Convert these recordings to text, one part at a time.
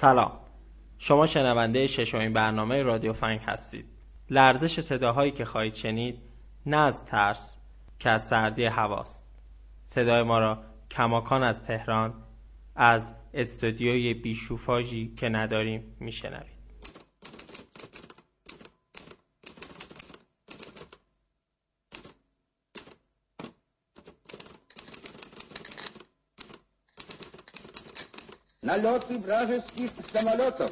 سلام. شما شنونده ششمین برنامه رادیو فنگ هستید. لرزش صداهایی که خواهید شنید نه از ترس که از سردی هواست. صدای ما را کماکان از تهران از استودیوی بیشوفاژی که نداریم میشنوید. Налеты вражеских самолетов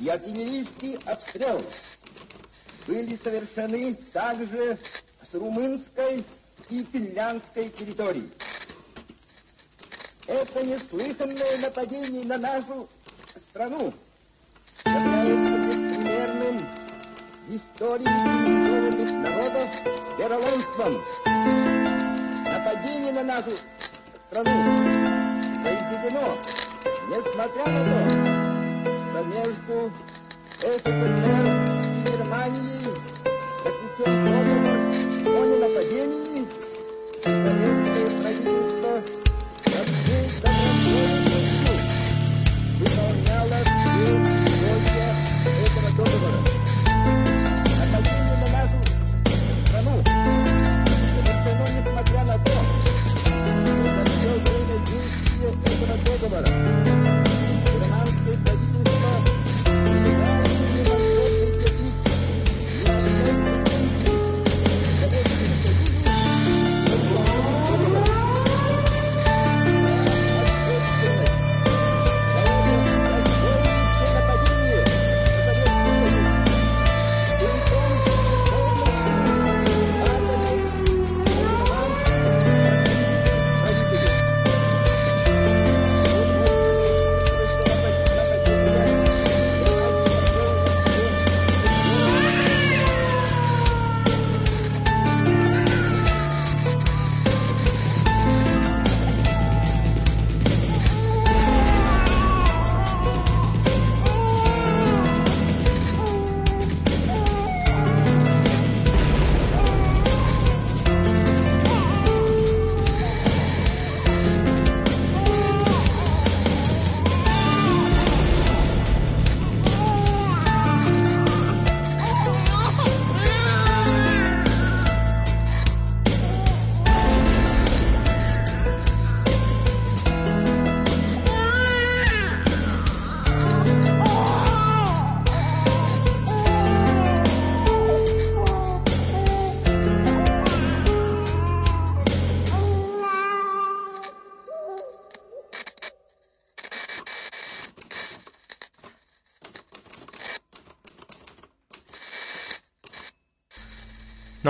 и артиллерийский обстрел были совершены также с румынской и финляндской территории. Это неслыханное нападение на нашу страну является беспримерным в истории цивилизованных народов вероломством. Нападение на нашу страну произведено, несмотря на то, что между СССР и Германией заключен договор о ненападении, cámara.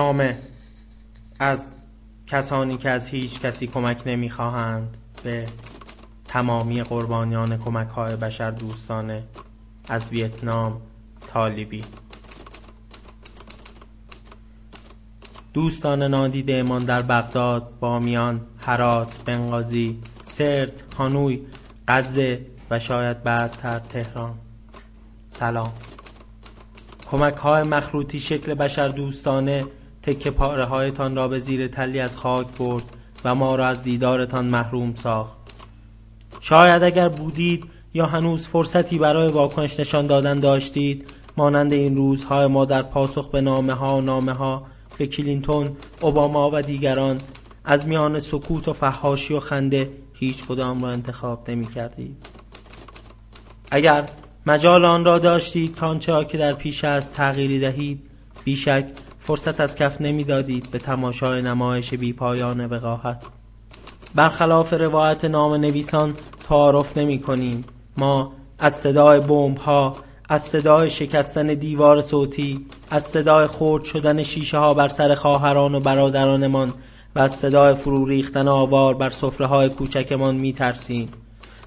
نامه از کسانی که از هیچ کسی کمک نمی‌خواهند به تمامی قربانیان کمک های بشر دوستانه از ویتنام طالبی. دوستان نادیده امان در بغداد، بامیان، هرات، بنغازی، سرت، هانوی، غزه و شاید بعدتر تهران. سلام. کمک های مخروطی شکل بشر دوستانه تکه پاره هایتان را به زیر تلی از خاک برد و ما را از دیدارتان محروم ساخت شاید اگر بودید یا هنوز فرصتی برای واکنش نشان دادن داشتید مانند این روزهای ما در پاسخ به نامه ها و نامه ها به کلینتون، اوباما و دیگران از میان سکوت و فحاشی و خنده هیچ کدام را انتخاب نمی کردید. اگر مجال آن را داشتید که آنچه را که در پیش است تغییری دهید بیشک فرصت از کف نمی‌دادید به تماشای نمایش بی پایان وقاحت. برخلاف روایت نام نویسان تعارف نمی کنیم ما از صدای بمب ها از صدای شکستن دیوار صوتی از صدای خرد شدن شیشه ها بر سر خواهران و برادرانمان و از صدای فرو ریختن آوار بر سفره های کوچکمان می ترسیم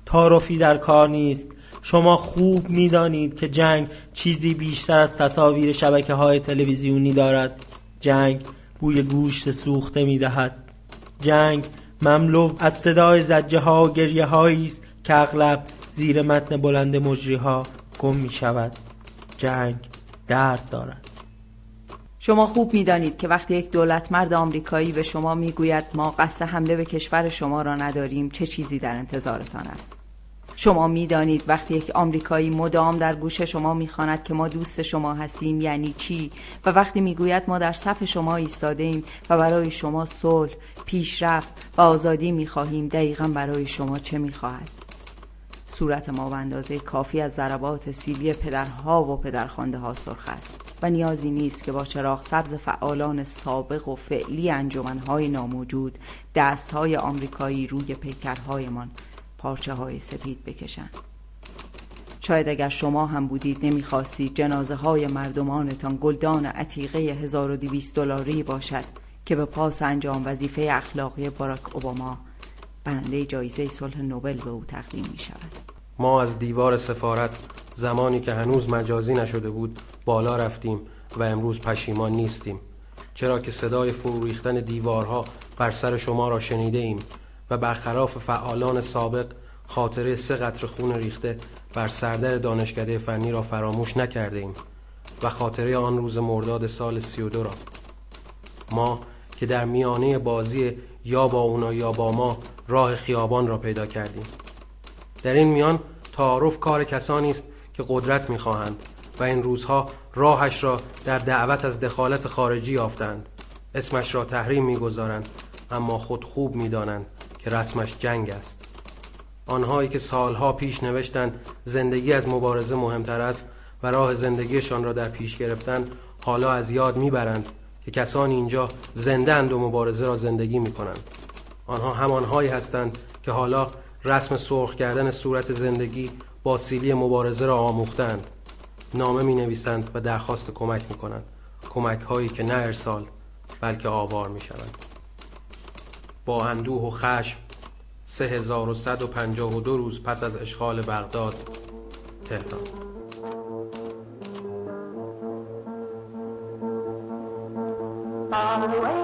تعارفی در کار نیست. شما خوب می‌دانید که جنگ چیزی بیشتر از تصاویر شبکه های تلویزیونی دارد. جنگ بوی گوشت سوخته می دهد جنگ مملو از صدای زجه ها و گریه است که اغلب زیر متن بلند مجری ها گم می شود جنگ درد دارد. شما خوب می‌دانید که وقتی یک دولت مرد آمریکایی به شما می‌گوید ما قصد حمله به کشور شما را نداریم چه چیزی در انتظارتان است؟ شما می‌دانید وقتی یک آمریکایی مدام در گوش شما می‌خواند که ما دوست شما هستیم یعنی چی؟ و وقتی می‌گوید ما در صف شما ایستاده ایم و برای شما صلح پیشرفت و آزادی می‌خواهیم دقیقا برای شما چه می‌خواهد؟ صورت ما به اندازه کافی از ضربات سیلی پدرها و پدرخوانده ها سرخ است و نیازی نیست که با چراغ سبز فعالان سابق و فعلی انجمنهای ناموجود دستهای آمریکایی روی پیکرهایمان پارچه های سپید بکشند شاید اگر شما هم بودید نمی‌خواستید جنازه های مردمانتان گلدان عتیقه 1200 دلاری باشد که به پاس انجام وظیفه اخلاقی باراک اوباما برنده جایزه صلح نوبل به او تقدیم می شود ما از دیوار سفارت زمانی که هنوز مجازی نشده بود بالا رفتیم و امروز پشیمان نیستیم. چرا که صدای فرو ریختن دیوارها بر سر شما را شنیده ایم و برخلاف فعالان سابق خاطره سه قطر خون ریخته بر سردر دانشکده فنی را فراموش نکرده ایم و خاطره آن روز مرداد سال 32 را. ما که در میانه بازی یا با اونا یا با ما راه خیابان را پیدا کردیم. در این میان تعارف کار کسانی است که قدرت می‌خواهند و این روزها راهش را در دعوت از دخالت خارجی یافتند. اسمش را تحریم می‌گذارند اما خود خوب می‌دانند که رسمش جنگ است. آنهایی که سالها پیش نوشتند زندگی از مبارزه مهمتر است و راه زندگیشان را در پیش گرفتن حالا از یاد می‌برند که کسانی اینجا زنده اند و مبارزه را زندگی می‌کنند. آنها همانهایی هستند که حالا رسم سرخ کردن صورت زندگی با سیلی مبارزه را آموختند نامه می نویسند و درخواست کمک می کنند کمک هایی که نه ارسال بلکه آوار می شوند با اندوه و خشم 3152 روز پس از اشغال بغداد تهران. Away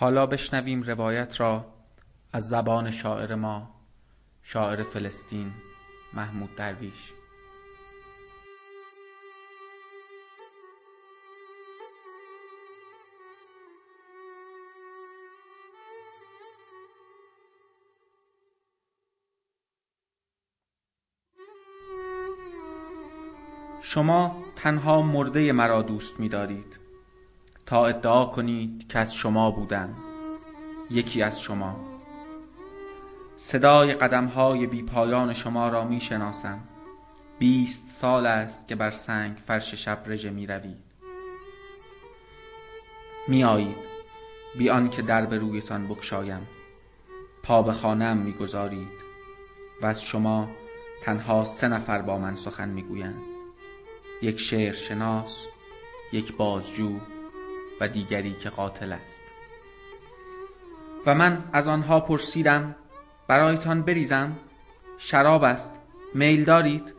حالا بشنویم روایت را از زبان شاعر ما شاعر فلسطین محمود درویش. شما تنها مرده مرا دوست می دارید تا ادعا کنید که از شما بودم. یکی از شما. صدای قدم های بی پایان شما را می شناسم. بیست سال است که بر سنگ فرش شب رژه می روید. می آیید. بی آنکه در به رویتان بگشایم. پا به خانم می گذارید. و از شما تنها سه نفر با من سخن می گویند. یک شعر شناس یک بازجو و دیگری که قاتل است. و من از آنها پرسیدم برایتان بریزم؟ شراب است میل دارید؟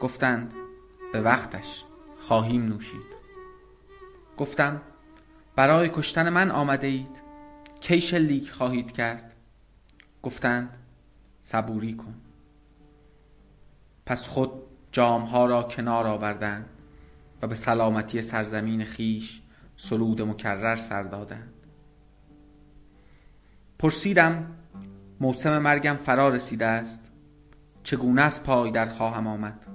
گفتند به وقتش خواهیم نوشید. گفتم برای کشتن من آمده اید کی شلیک خواهید کرد؟ گفتند صبوری کن. پس خود جامها را کنار آوردند و به سلامتی سرزمین خیش سرود مکرر سر دادند. پرسیدم موسم مرگم فرا رسیده است. چگونه از پای در خواهم آمد؟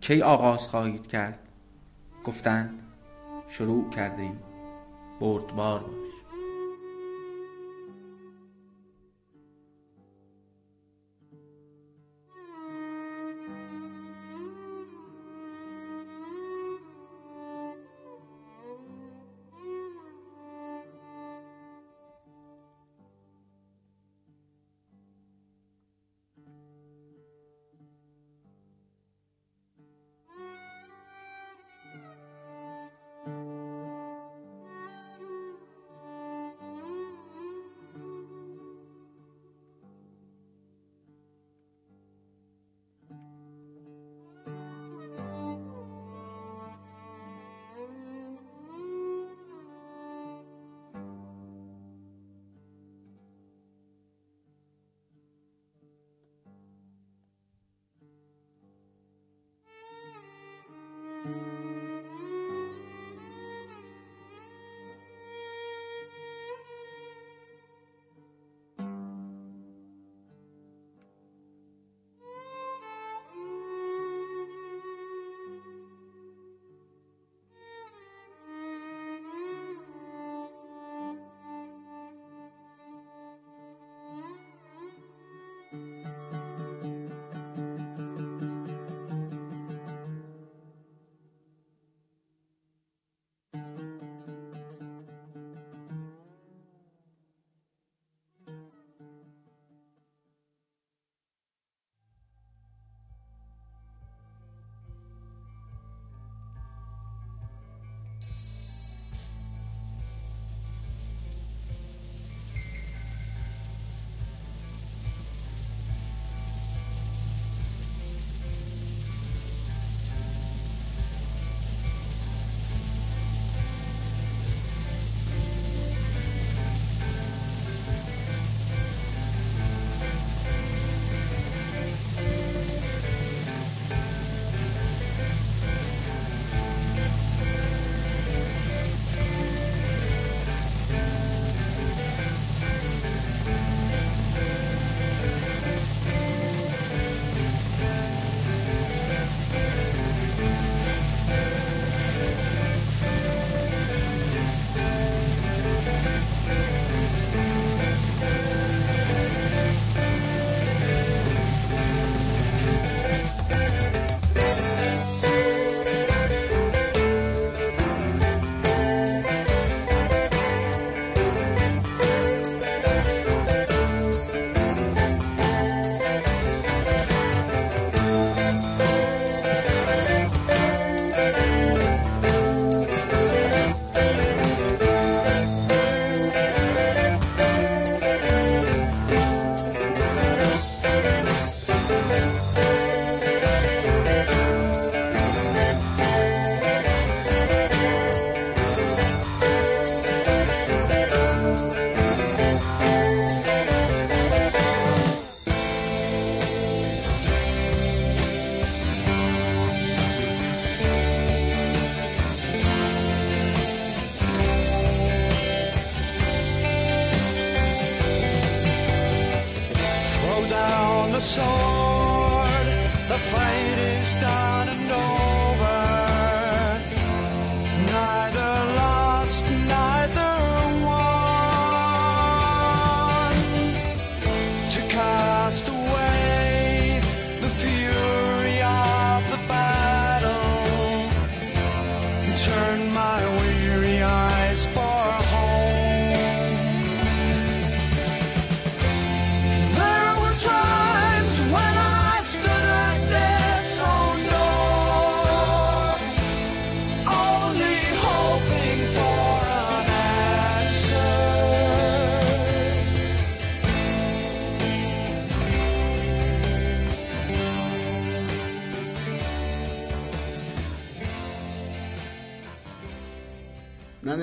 کی آغاز خواهید کرد؟ گفتند شروع کرده ایم بردبار.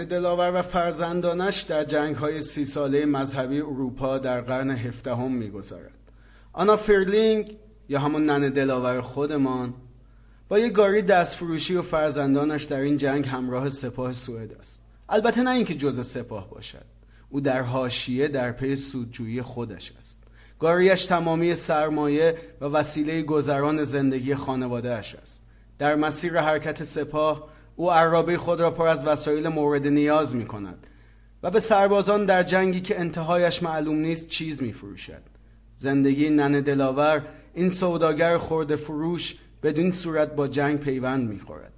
دلاور و فرزندانش در جنگ های سی ساله مذهبی اروپا در قرن هفدهم می‌گذارد. آنا فرلینگ یا همون ننه دلاور خودمان با یک گاری دستفروشی و فرزندانش در این جنگ همراه سپاه سوئد است. البته نه اینکه جزء سپاه باشد او در حاشیه در پی سودجویی خودش است. گاریش تمامی سرمایه و وسیله گذران زندگی خانوادهاش است. در مسیر حرکت سپاه او عرابه خود را پر از وسایل مورد نیاز می کند و به سربازان در جنگی که انتهایش معلوم نیست چیز می فروشد. زندگی ننه دلاور این سوداگر خورده فروش بدین صورت با جنگ پیوند می خورد.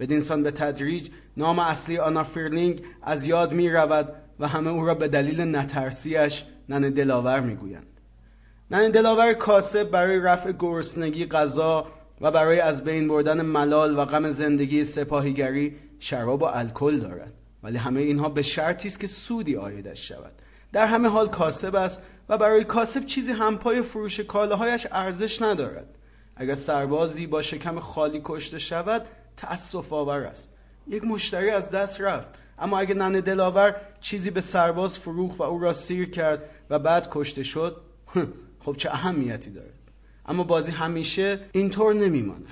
بدین سان به تدریج نام اصلی آنا فرلینگ از یاد می رود و همه او را به دلیل نترسیش ننه دلاور می گویند. ننه دلاور کاسب برای رفع گرسنگی غذا و برای از بین بردن ملال و غم زندگی سپاهیگری شراب و الکل دارد. ولی همه اینها به شرطی است که سودی آیدش شود. در همه حال کاسب است و برای کاسب چیزی همپای فروش کالاهایش ارزش ندارد. اگر سربازی با شکم خالی کشته شود تأسف آور است. یک مشتری از دست رفت. اما اگر ننه دلاور چیزی به سرباز فروخت و او را سیر کرد و بعد کشته شد خب چه اهمیتی دارد؟ اما بازی همیشه اینطور نمیماند.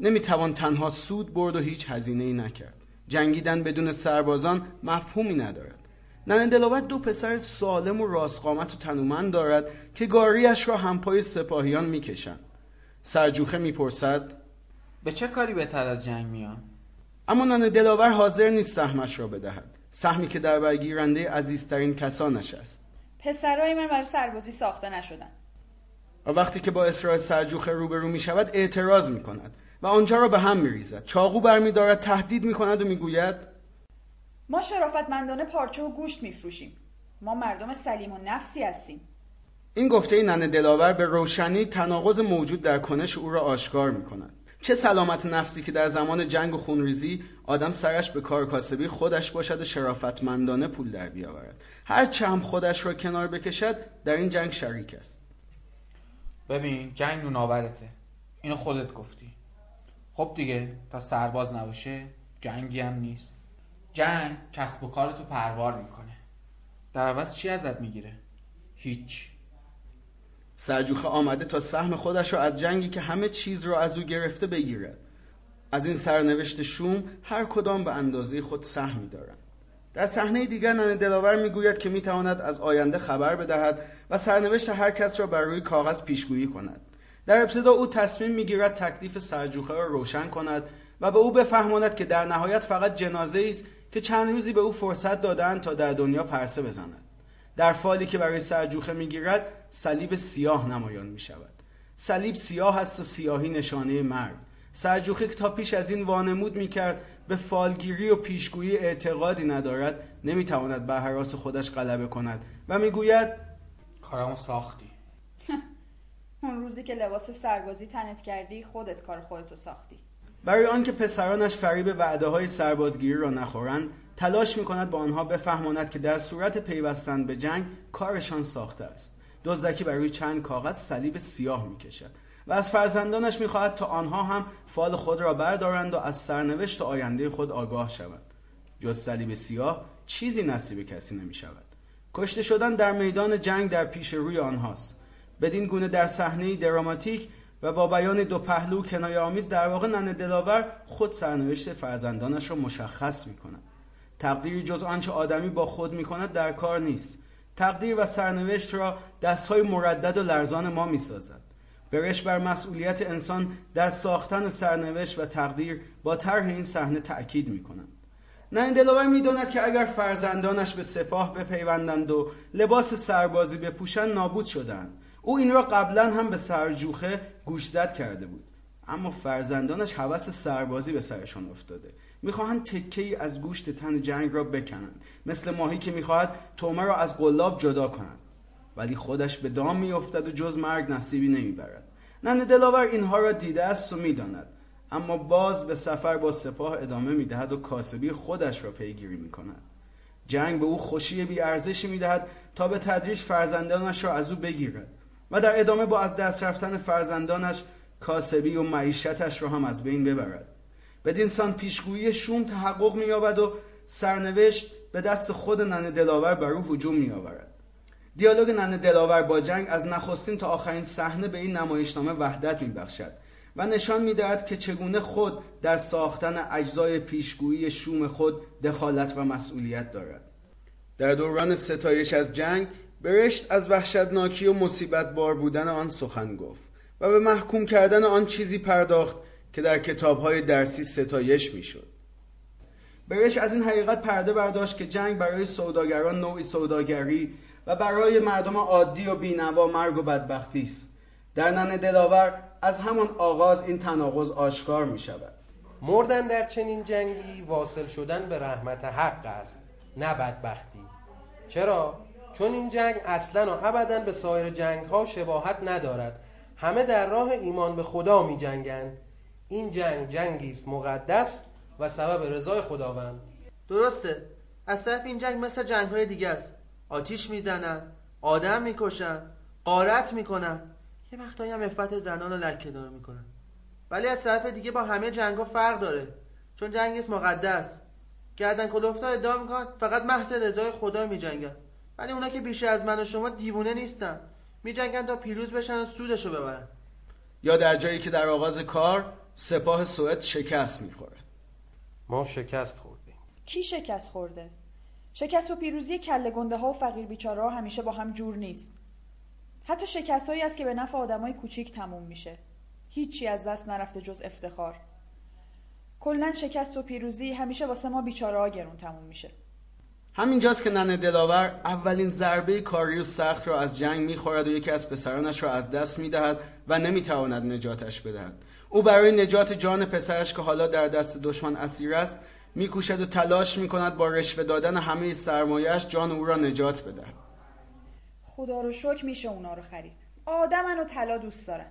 نمی‌توان تنها سود برد و هیچ هزینه ای نکرد. جنگیدن بدون سربازان مفهومی ندارد. ننه دلاور دو پسر سالم و راستقامت و تنومند دارد که گاریش را همپای سپاهیان می‌کشند. سرجوخه می‌پرسد به چه کاری بهتر از جنگ میان؟ اما ننه دلاور حاضر نیست سهمش را بدهد. سهمی که در برگیرنده عزیزترین کسانش است. پسرای من برای سربازی ساخته نشدن. و وقتی که با اصرار سرجوخه روبرو می شود اعتراض می کند و آنجا را به هم می ریزد چاقو برمیدارد تهدید می کند و می گوید ما شرافتمندانه پارچه و گوشت میفروشیم. ما مردم سلیم و نفسی هستیم. این گفته ننه دلاور به روشنی تناقض موجود در کنش او را آشکار می کند چه سلامت نفسی که در زمان جنگ و خونریزی آدم سرش به کار کاسبی خودش باشد و شرافتمندانه پول در بیاورد. هر چه هم خودش را کنار بکشد در این جنگ شریک است. ببین جنگ نوناورته. اینو خودت گفتی. خب دیگه تا سرباز نباشه جنگی هم نیست. جنگ کسب و کارتو پروار می‌کنه. در عوض چی ازت می‌گیره؟ هیچ. سرجوخه آمده تا سهم خودش را از جنگی که همه چیز را از او گرفته بگیرد از این سرنوشت شوم هر کدام به اندازه خود سهمی دارند در صحنه دیگر ننه دلاور می‌گوید که می‌تواند از آینده خبر بدهد و سرنوشت هر کس را بر روی کاغذ پیشگویی کند. در ابتدا او تصمیم می‌گیرد تکلیف سرجوخه را روشن کند و به او بفهماند که در نهایت فقط جنازه است که چند روزی به او فرصت دادند تا در دنیا پرسه بزند. در فالی که برای سرجوخه می‌گیرد صلیب سیاه نمایان می شود صلیب سیاه است و سیاهی نشانه مرگ. سرجوخه که تا پیش از این وانمود می کرد به فالگیری و پیشگویی اعتقادی ندارد نمی‌تواند بر حراس خودش غلبه کند. و می‌گوید کارمو ساختی. اون روزی که لباس سربازی تنت کردی خودت کار خودتو ساختی. برای آنکه پسرانش فریب وعده های سربازگیری را نخورند تلاش می کند با آنها بفهماند که در صورت پیوستن به جنگ کارشان ساخته است. دزدکی برای چند کاغذ صلیب سیاه می کشد و از فرزندانش می‌خواهد تا آنها هم فال خود را بردارند و از سرنوشت آینده خود آگاه شوند. جز صلیب سیاه چیزی نصیب کسی نمی شود کشته شدن در میدان جنگ در پیش روی آنهاست. بدین گونه در صحنه دراماتیک و با بیان دو پهلو کنایه آمیز در واقع ننه دلاور خود سرنوشت فرزندانش را مشخص می کند تقدیری جز آنچه آدمی با خود می کند در کار نیست. تقدیر و سرنوشت را دستهای مردد و لرزان ما می سازد برش بر مسئولیت انسان در ساختن سرنوشت و تقدیر با طرح این صحنه تأکید می کنند نه دلاور می‌داند که اگر فرزندانش به سپاه بپیوندند و لباس سربازی بپوشند نابود شدند او این را قبلا هم به سرجوخه گوشزد کرده بود. اما فرزندانش هوس سربازی به سرشان افتاده. می‌خواهند تکه ای از گوشت تن جنگ را بکنند. مثل ماهی که می‌خواهد تومه را از قلاب جدا کند ولی خودش به دام میافتد و جز مرگ نصیبی نمی‌برد. ننه دلاور اینها را دیده است و می‌داند. اما باز به سفر با سپاه ادامه می‌دهد و کاسبی خودش را پیگیری می‌کند. جنگ به او خوشی بی ارزشی می‌دهد تا به تدریج فرزندانش را از او بگیرد و در ادامه با از دست رفتن فرزندانش کاسبی و معیشتش را هم از بین ببرد. بدین سان پیشگویی شوم تحقق مییابد و سرنوشت به دست خود ننه دلاور بر او هجوم می آورد دیالوگ ننه دلاور با جنگ از نخستین تا آخرین صحنه به این نمایشنامه وحدت می بخشد و نشان می دهد که چگونه خود در ساختن اجزای پیشگویی شوم خود دخالت و مسئولیت دارد در دوران ستایش از جنگ برشت از وحشتناکی و مصیبت بار بودن آن سخن گفت و به محکوم کردن آن چیزی پرداخت که در کتابهای درسی ستایش می‌شد. برش از این حقیقت پرده برداشت که جنگ برای سوداگران نوعی سوداگری و برای مردم عادی و بینوا مرگ و بدبختی است. در نن دلاور از همان آغاز این تناقض آشکار می شود مردن در چنین جنگی واصل شدن به رحمت حق است نه بدبختی. چرا؟ چون این جنگ اصلا و ابدا به سایر جنگ ها شباهت ندارد. همه در راه ایمان به خدا می جنگند این جنگ جنگی است مقدس و سبب رضای خداوند. درسته. از طرف این جنگ مثل جنگ های دیگه است. آتیش می‌زنن آدم می‌کشن قارت می‌کنن. یه وقتایی هم افت زنان رو لکه دار می‌کنن. ولی از طرف دیگه با همه جنگ ها فرق داره. چون جنگ است مقدس. گردن کلفتا ادعا می‌کنن فقط محض رضای خدا میجنگن. ولی اونا که بیشتر از من و شما دیوونه نیستن. میجنگن تا پیروز بشن و سودشو ببرن. یا در جایی که در آغاز کار سپاه سوئد شکست می‌خوره. ما شکست خوردیم. کی شکست خورده؟ شکست و پیروزی کله گنده ها و فقیر بیچاره ها همیشه با هم جور نیست. حتی شکست هایی است که به نفع آدمای کوچیک تموم میشه. هیچی از دست نرفته جز افتخار. کلا شکست و پیروزی همیشه واسه ما بیچاره ها گرون تموم میشه. همینجاست که ننه دلاور اولین ضربه کاریوس سخت را از جنگ می‌خورد و یکی از پسرانش را از دست می‌دهد و نمی‌تواند نجاتش بدهد. او برای نجات جان پسرش که حالا در دست دشمن اسیر است میکوشد و تلاش می‌کند با رشوه دادن همه سرمایهش جان او را نجات بدهد خدا رو شکر میشه اونا رو خرید. آدمن و طلا دوست دارن.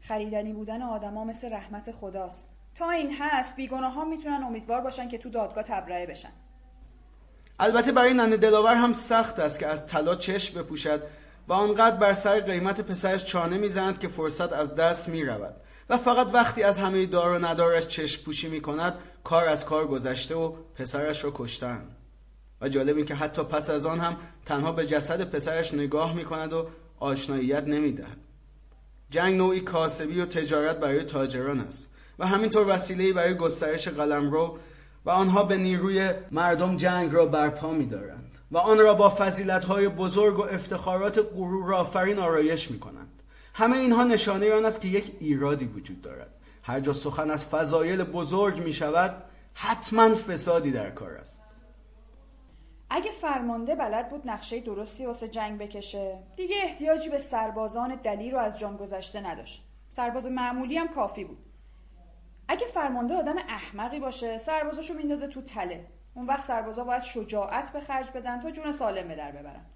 خریدنی بودن آدما مثل رحمت خداست. تا این هست بیگناه ها می‌تونن امیدوار باشن که تو دادگاه تبرئه بشن. البته برای ننه دلاور هم سخت است که از طلا چشم بپوشد و آنقدر بر سر قیمت پسرش چانه می‌زند که فرصت از دست می‌رود. و فقط وقتی از همه دار و ندارش چشم پوشی می کند کار از کار گذشته و پسرش را کشتن و جالب این که حتی پس از آن هم تنها به جسد پسرش نگاه می کند و آشناییت نمی دهد. جنگ نوعی کاسبی و تجارت برای تاجران است و همینطور وسیله‌ای برای گسترش قلمرو و آنها به نیروی مردم جنگ را برپا می دارند و آن را با فضیلت‌های بزرگ و افتخارات غرور آفرین آرایش می کنند. همه اینها نشانه آن است که یک ایرادی وجود دارد هر جا سخن از فضایل بزرگ می شود حتما فسادی در کار است. اگه فرمانده بلد بود نقشه درستی واسه جنگ بکشه دیگه احتیاجی به سربازان دلیر رو از جان گذشته نداشت. سرباز معمولی هم کافی بود. اگه فرمانده آدم احمقی باشه سربازاشو میندازه تو تله. اون وقت سربازا باید شجاعت به خرج بدن تا جون سالم به در ببرن.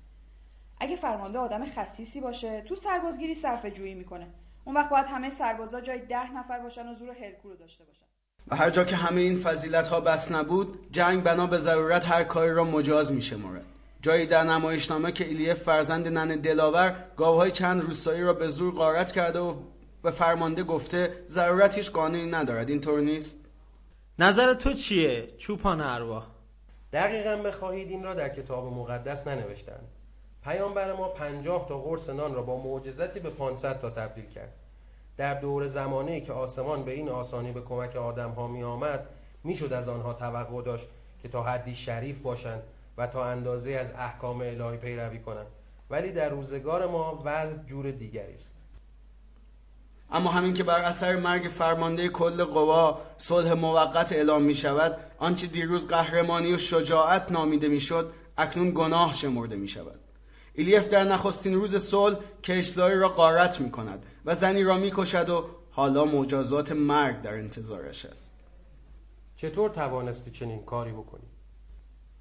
اگه فرمانده آدم خصیصی باشه تو سربازگیری صرف جویی می‌کنه. اون وقت باید همه سربازا جای ده نفر باشن و زور هرکول رو داشته باشن. و هر جا که همه این فضیلت ها بس نبود جنگ بنا به ضرورت هر کاری را مجاز می شمارد جایی در نمایشنامه که ایلیف فرزند نن دلاور گاوهای چند روستایی را به زور غارت کرده و به فرمانده گفته ضرورت هیچ قانونی ندارد. اینطور نیست؟ نظر تو چیه؟ چوپان ارواح دقیقا بخواهید این را در کتاب مقدس ننوشتند. پیامبر ما پنجاه تا قرص نان را با معجزتی به 500 تا تبدیل کرد. در دور زمانی که آسمان به این آسانی به کمک آدم ها می آمد می‌شد از آنها توقع داشت که تا حدی شریف باشند و تا اندازه از احکام الهی پیروی کنند. ولی در روزگار ما وضع جور دیگری است. اما همین که بر اثر مرگ فرمانده کل قوا صلح موقت اعلام می شود آنچه دیروز قهرمانی و شجاعت نامیده می شد اکنون گناه شمرده می شود ایلیف در نخستین روز صلح کشزاری را غارت می کند و زنی را می کشد و حالا مجازات مرگ در انتظارش است. چطور توانستی چنین کاری بکنی؟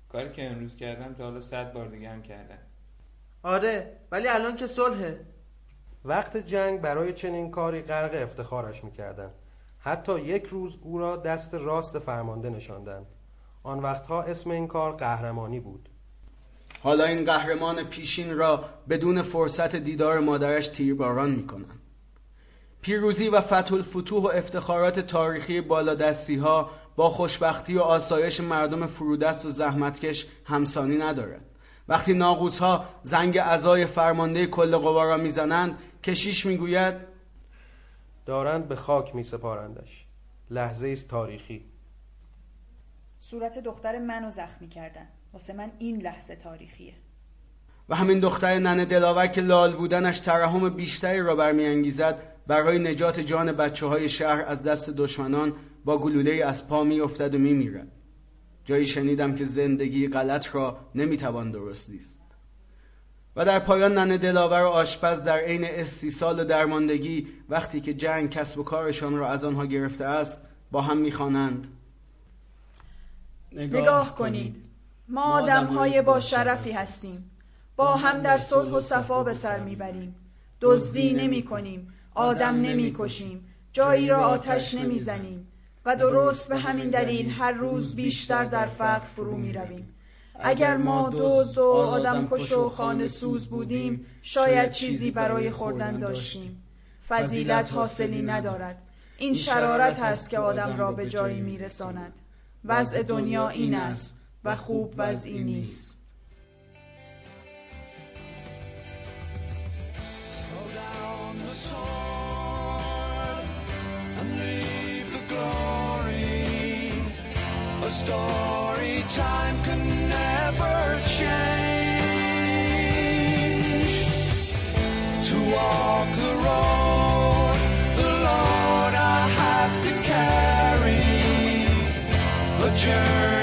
کاری که امروز کردم تا حالا صد بار دیگه هم کردم. آره ولی الان که صلحه. وقت جنگ برای چنین کاری غرق افتخارش می‌کردند حتی یک روز او را دست راست فرمانده نشاندند. آن وقتها اسم این کار قهرمانی بود. حالا این قهرمان پیشین را بدون فرصت دیدار مادرش تیرباران می پیروزی و فتح الفتوح و افتخارات تاریخی بالادستی ها با خوشبختی و آسایش مردم فرودست و زحمتکش همسانی ندارد. وقتی ناقوس ها زنگ ازای فرمانده کل قوا را می‌زنند کشیش می‌گوید دارند به خاک می سپارندش لحظه است تاریخی. صورت دختر منو زخمی کردن. واسه من این لحظه تاریخیه. و همین دختر ننه دلاور که لال بودنش ترحم بیشتری را برمیانگیزد برای نجات جان بچه های شهر از دست دشمنان با گلوله از پا میافتد و میمیرد. جایی شنیدم که زندگی غلط را نمی‌توان درست دیست و در پایان ننه دلاور و آشپز در عین استیصال و درماندگی وقتی که جنگ کسب و کارشان را از آنها گرفته است با هم می‌خوانند. نگاه کنید. ما آدمهای با شرفی هستیم. با هم در صلح و صفا به سر می‌بریم. دزدی نمی کنیم. آدم نمی کشیم. جایی را آتش نمی زنیم. و درست به همین دلیل هر روز بیشتر در فقر فرو می رویم. اگر ما دزد و آدم کش و خانه سوز بودیم شاید چیزی برای خوردن داشتیم. فضیلت حاصلی ندارد. این شرارت است که آدم را به جایی می رساند. وضع دنیا این است و خوب وضعی نیست down the sword and leave the glory. A story time can never change. To walk the road, the Lord I have to carry. A journey's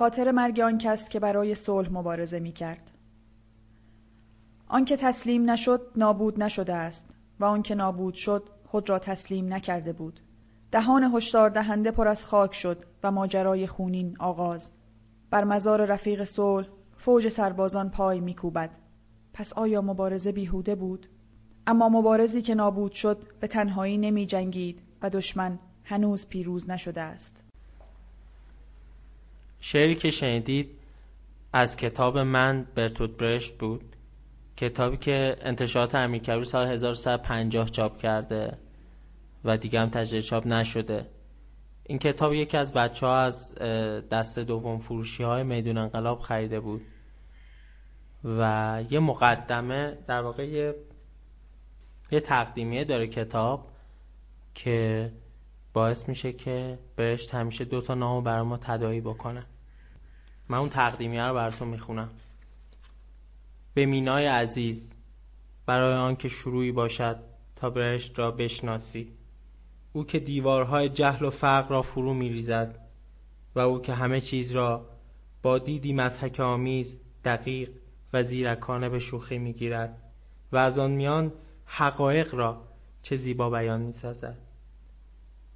خاطر مرگ آن کس که برای صلح مبارزه می کرد. آنکه تسلیم نشد نابود نشده است و آنکه نابود شد خود را تسلیم نکرده بود. دهان هشدار دهنده پر از خاک شد و ماجرای خونین آغاز. بر مزار رفیق صلح فوج سربازان پای میکوبد. پس آیا مبارزه بیهوده بود؟ اما مبارزی که نابود شد به تنهایی نمی جنگید و دشمن هنوز پیروز نشده است. شعری که شنیدید از کتاب من برتوت برشت بود. کتابی که انتشارات امیرکبیر سال 1350 چاپ کرده و دیگه هم تجدید چاپ نشده. این کتاب یکی از بچه ها از دست دوم فروشی های میدون انقلاب خریده بود و یه مقدمه در واقع یه, یه تقدیمیه داره کتاب که باعث میشه که برشت همیشه دو تا نامو برای ما تدایی بکنه. من اون تقدیمیه رو براتون می‌خونم. به مینای عزیز برای آنکه شروعی باشد تا برشت را بشناسی. او که دیوارهای جهل و فقر را فرو میریزد و او که همه چیز را با دیدی مضحک آمیز دقیق و زیرکانه به شوخی می‌گیرد و از آن میان حقایق را چه زیبا بیان می‌سازد.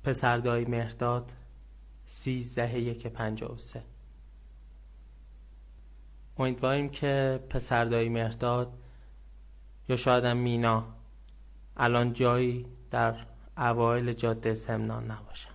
پسردای مهرداد سیزده یک پنجاه و سه. امیدواریم که پسردای مهرداد یا شاید مینا الان جایی در اوایل جاده سمنان نباشن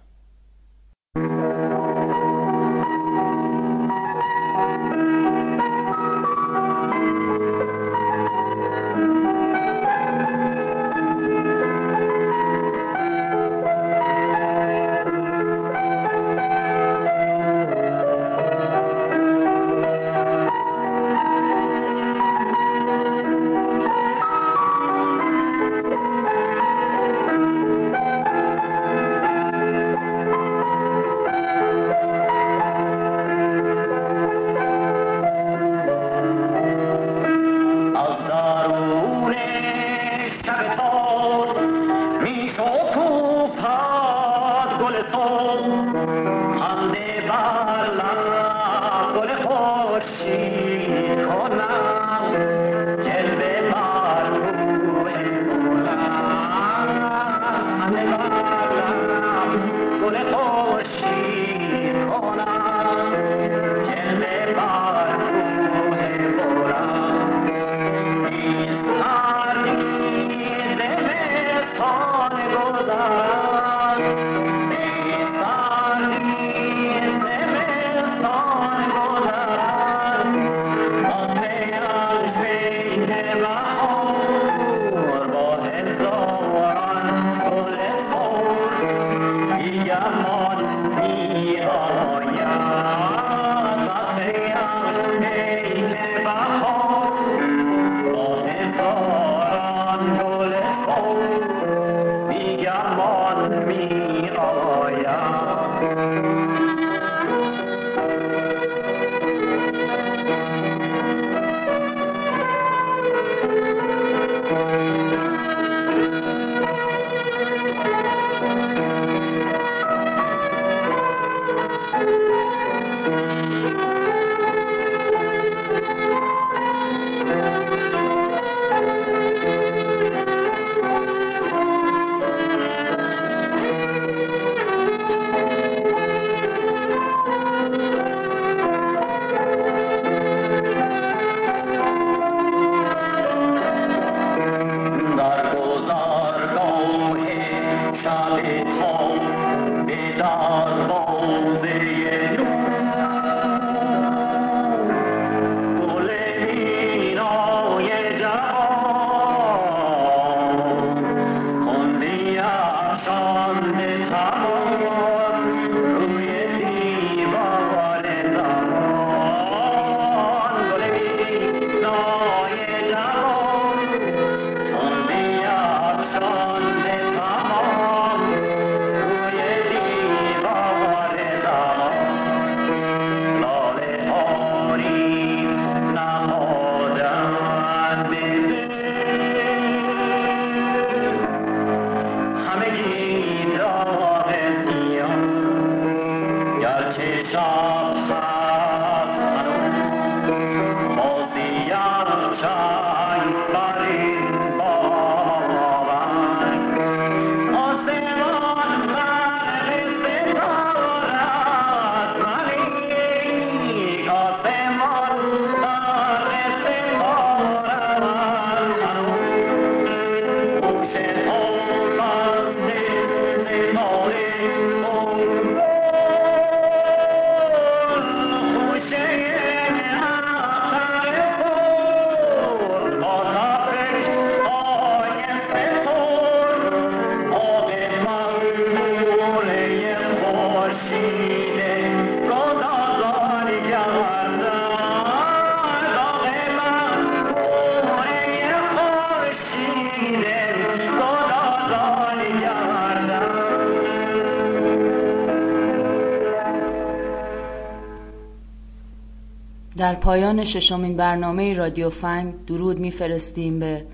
پایان ششمین برنامه رادیو فنگ درود میفرستیم به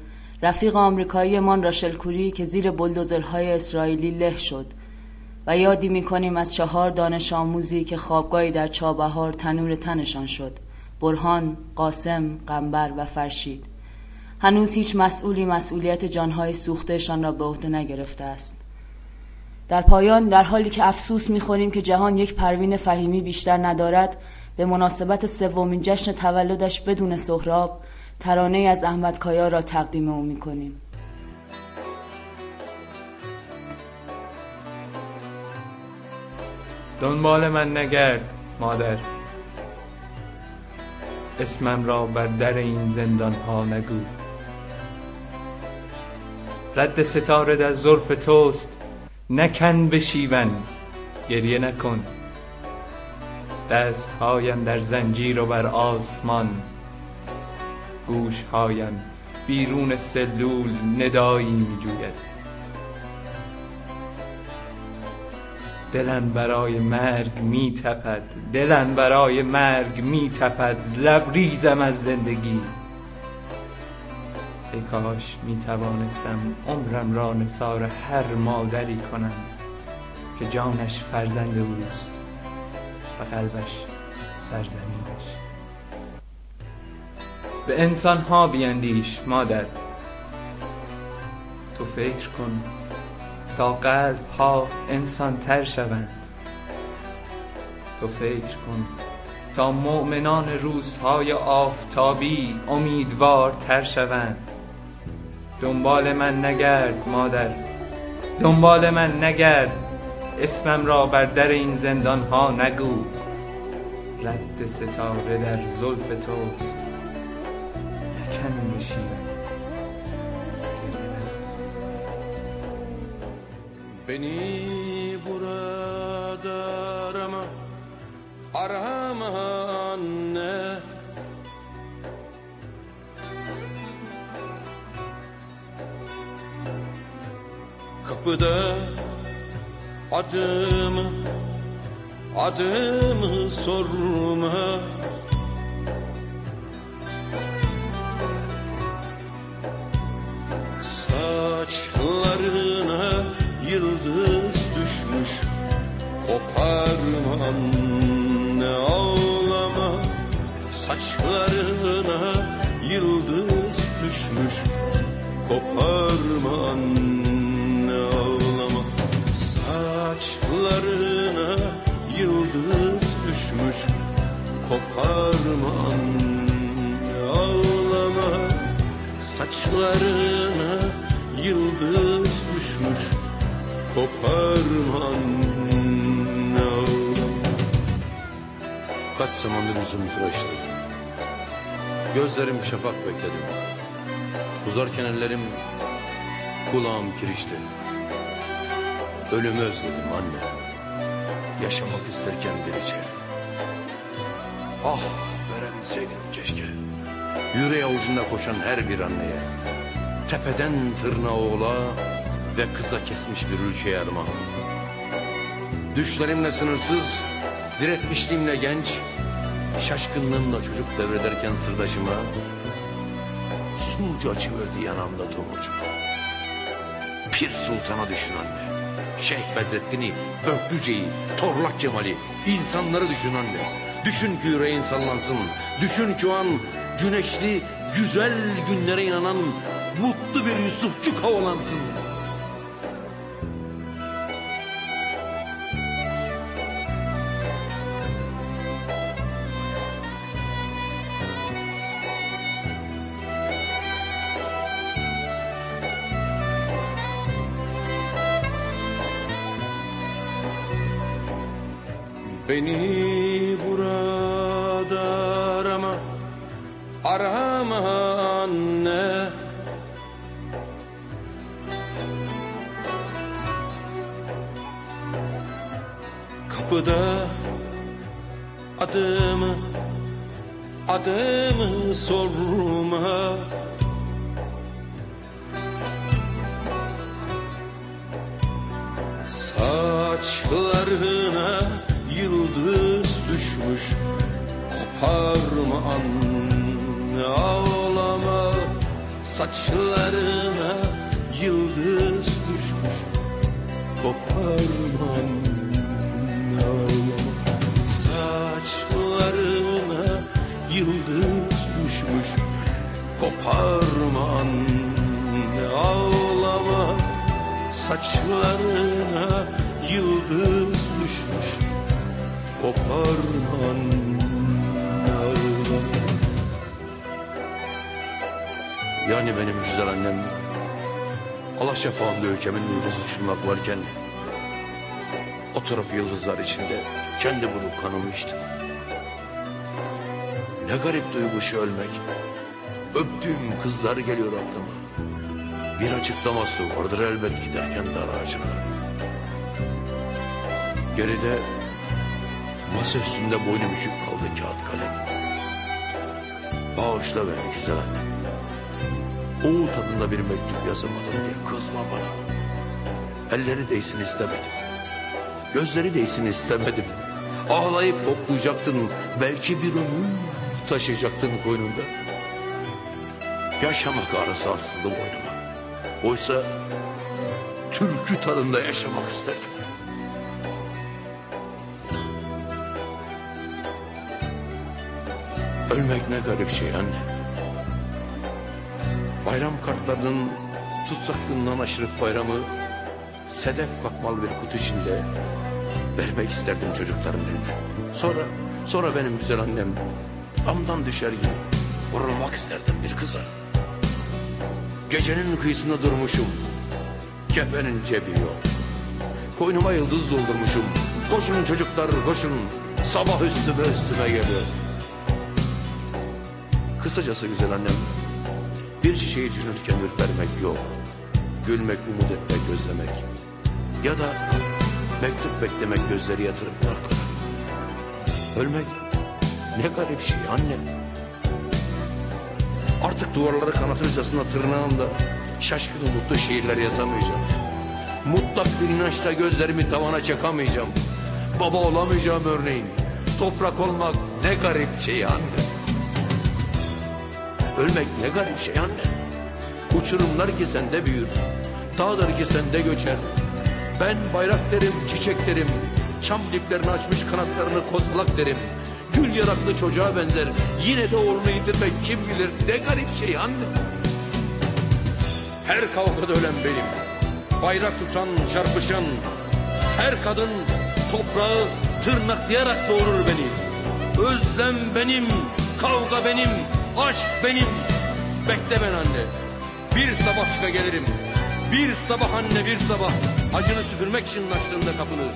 رفیق آمریکاییمان راشل کوری که زیر بلدوزرهای اسرائیلی له شد و یادی می‌کنیم از چهار دانش آموزی که خوابگاهی در چابهار تنور تنشان شد برهان، قاسم، قنبر و فرشید. هنوز هیچ مسئولی مسئولیت جانهای سوختهشان را به عهده نگرفته است. در پایان در حالی که افسوس می‌خوریم که جهان یک پروین فهیمی بیشتر ندارد به مناسبت سومین جشن تولدش بدون سهراب ترانه از احمد کایا را تقدیم او می‌کنیم. دنبال من نگرد مادر. اسمم را بر در این زندان ها نگو. رد ستاره در زلف توست نکن بشیون گریه نکن. دست هایم در زنجیر و بر آسمان. گوش هایم بیرون سلول ندایی می جوید دلم برای مرگ می تپد دلم برای مرگ می تپد لبریزم از زندگی. ای کاش می توانستم عمرم را نثار هر مادری کنم که جانش فرزند اوست. و قلبش سرزمینش. به انسان ها بیندیش مادر. تو فکر کن تا قلب ها انسان تر شوند. تو فکر کن تا مؤمنان روزهای آفتابی امیدوار تر شوند. دنبال من نگرد مادر. دنبال من نگرد اسمم را بر در این زندان ها نگو. رد ستاره در زلف توست. نکن بشیون Beni burada arama Arama Kapıda adımı Adımı sorma. Saçlarına yıldız düşmüş Koparma anne ağlama. Saçlarına yıldız düşmüş Koparma Saçlarına yıldız düşmüş Koparma anne ağlama Saçlarına yıldız düşmüş Koparma anne ağlama Kaç zamandır yüzüm tıraştı. Gözlerim şafak bekledim. Uzarken ellerim kulağım kirişti. Ölümü özledim anne. Yaşamak isterken içeri. Ah verebilseydim keşke. Yüreği avucunda koşan her bir anneye. Tepeden tırnağa oğula ve kıza kesmiş bir ülkeye armağan. Düşlerimle sınırsız, diretmişliğimle genç, şaşkınlığımla çocuk devrederken sırdaşıma sulca açıverdi yanamda tomurcuk. Pir Sultan'a düşün anne. Şeyh Bedrettin'i, Böklüce'yi, Torlak Cemal'i, insanları düşün anne. Düşün ki yüreğin sallansın. Düşün ki o an güneşli, güzel günlere inanan mutlu bir Yusufçuk havalansın. Beni burada arama. Arama anne. Kapıda adımı adımı sorma Anne ağlama? Saçlarına yıldız düşmüş. Koparma anne ağlama? Saçlarına yıldız düşmüş. Koparma anne ağlama? Saçlarına yıldız düşmüş. Koparma Yani benim güzel annem? Allah şafağında ülkemin yıldız uçurmak varken Oturup yıldızlar içinde kendi bulup kanımı Ne garip duygu şu ölmek. Öptüğüm kızlar geliyor aklıma. Bir açıklaması vardır elbet giderken dar ağacına. Geride masa üstünde boynu bükük kaldı kağıt kalem. Bağışla beni güzel annem Oğul tadında bir mektup yazamadım diye kızma bana. Elleri değsin istemedim. Gözleri değsin istemedim. Ağlayıp koklayacaktın Belki bir ömür taşıyacaktın koynunda. Yaşamak ağrısı altında boynuma. Oysa türkü tadında yaşamak isterdim. Ölmek ne garip şey anne Bayram kartlarının tutsaklığından aşırıp bayramı Sedef kakmalı bir kutu içinde Vermek isterdim çocukların eline. Sonra, sonra benim güzel annem Damdan düşer gibi Vurulmak isterdim bir kıza. Gecenin kıyısında durmuşum Kefenin cebi yok. Koynuma yıldız doldurmuşum Koşun çocuklar koşun. Sabah üstüme üstüme geliyor. Kısacası güzel annem Bir çiçeği düşünürken ürpermek yok. Gülmek, umut etmek, gözlemek. Ya da mektup beklemek gözleri yatırıp bırakmak Ölmek ne garip şey anne. Artık duvarları kanatırcasına tırnağımda Şaşkın umutlu şiirler yazamayacağım. Mutlak bir inançla gözlerimi tavana çakamayacağım. Baba olamayacağım örneğin. Toprak olmak ne garip şey anne Ölmek ne garip şey anne. Uçurumlar ki sende büyür Dağlar ki sende göçer. Ben bayrak derim çiçek derim Çam diplerini açmış kanatlarını kozalak derim. Gül yaraklı çocuğa benzer Yine de oğlunu yitirmek kim bilir? Ne garip şey anne. Her kavgada ölen benim Bayrak tutan çarpışan. Her kadın toprağı tırnaklayarak doğurur beni. Özlem benim Kavga benim Aşk benim. Bekle ben anne. Bir sabah çıka gelirim. Bir sabah anne bir sabah. Acını süpürmek için açtığında kapını.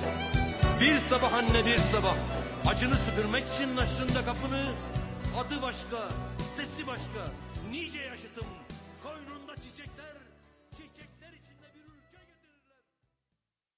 Bir sabah anne bir sabah. Acını süpürmek için açtığında kapını. Adı başka Sesi başka. Nice çiçekler